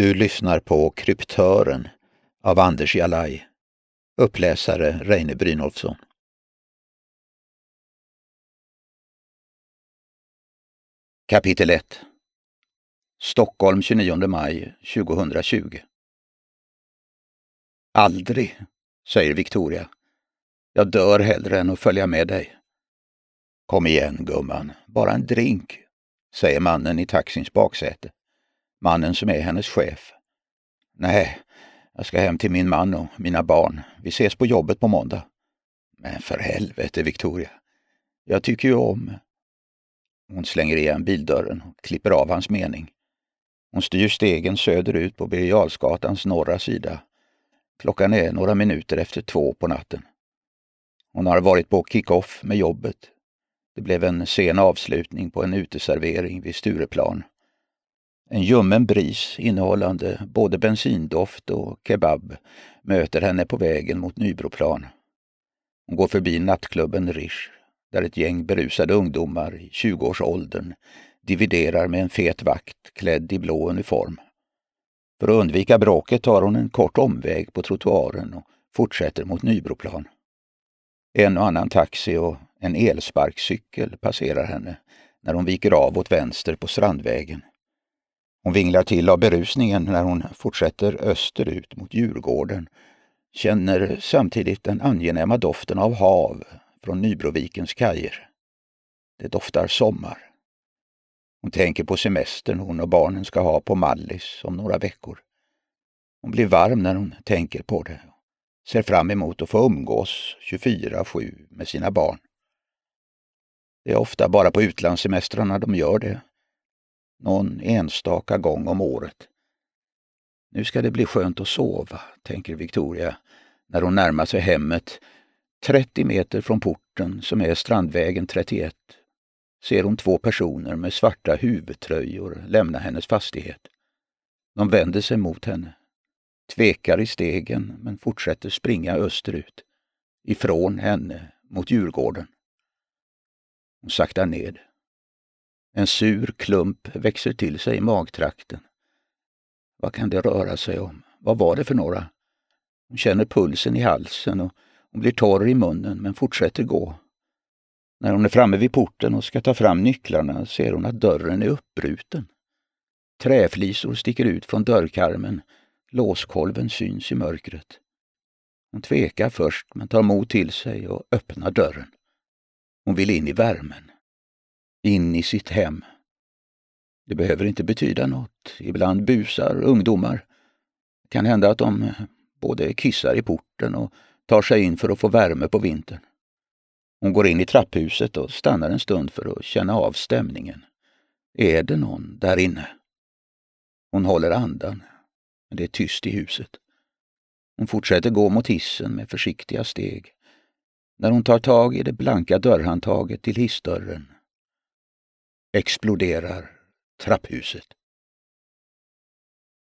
Du lyssnar på Kryptören av Anders Jalaj. Uppläsare Reine Brynolfsson. Kapitel 1 Stockholm 29 maj 2020 Aldrig, säger Victoria. Jag dör hellre än att följa med dig. Kom igen gumman, bara en drink, säger mannen i taxins baksäte. Mannen som är hennes chef. Nej, jag ska hem till min man och mina barn. Vi ses på jobbet på måndag. Men för helvete, Victoria. Jag tycker ju om... Hon slänger igen bildörren och klipper av hans mening. Hon styr stegen söderut på Birger norra sida. Klockan är några minuter efter två på natten. Hon har varit på kick-off med jobbet. Det blev en sen avslutning på en uteservering vid Stureplan. En ljummen bris innehållande både bensindoft och kebab möter henne på vägen mot Nybroplan. Hon går förbi nattklubben Rish där ett gäng berusade ungdomar i 20-årsåldern dividerar med en fet vakt klädd i blå uniform. För att undvika bråket tar hon en kort omväg på trottoaren och fortsätter mot Nybroplan. En och annan taxi och en elsparkcykel passerar henne när hon viker av åt vänster på Strandvägen. Hon vinglar till av berusningen när hon fortsätter österut mot Djurgården, känner samtidigt den angenäma doften av hav från Nybrovikens kajer. Det doftar sommar. Hon tänker på semestern hon och barnen ska ha på Mallis om några veckor. Hon blir varm när hon tänker på det. Ser fram emot att få umgås 24-7 med sina barn. Det är ofta bara på utlandssemestrarna de gör det någon enstaka gång om året. Nu ska det bli skönt att sova, tänker Victoria när hon närmar sig hemmet. 30 meter från porten, som är Strandvägen 31, ser hon två personer med svarta huvudtröjor lämna hennes fastighet. De vänder sig mot henne, tvekar i stegen men fortsätter springa österut, ifrån henne mot Djurgården. Hon saktar ned. En sur klump växer till sig i magtrakten. Vad kan det röra sig om? Vad var det för några? Hon känner pulsen i halsen och hon blir torr i munnen men fortsätter gå. När hon är framme vid porten och ska ta fram nycklarna ser hon att dörren är uppbruten. Träflisor sticker ut från dörrkarmen. Låskolven syns i mörkret. Hon tvekar först men tar mod till sig och öppnar dörren. Hon vill in i värmen in i sitt hem. Det behöver inte betyda något. Ibland busar ungdomar. Det kan hända att de eh, både kissar i porten och tar sig in för att få värme på vintern. Hon går in i trapphuset och stannar en stund för att känna av stämningen. Är det någon där inne? Hon håller andan, men det är tyst i huset. Hon fortsätter gå mot hissen med försiktiga steg. När hon tar tag i det blanka dörrhandtaget till hissdörren exploderar trapphuset.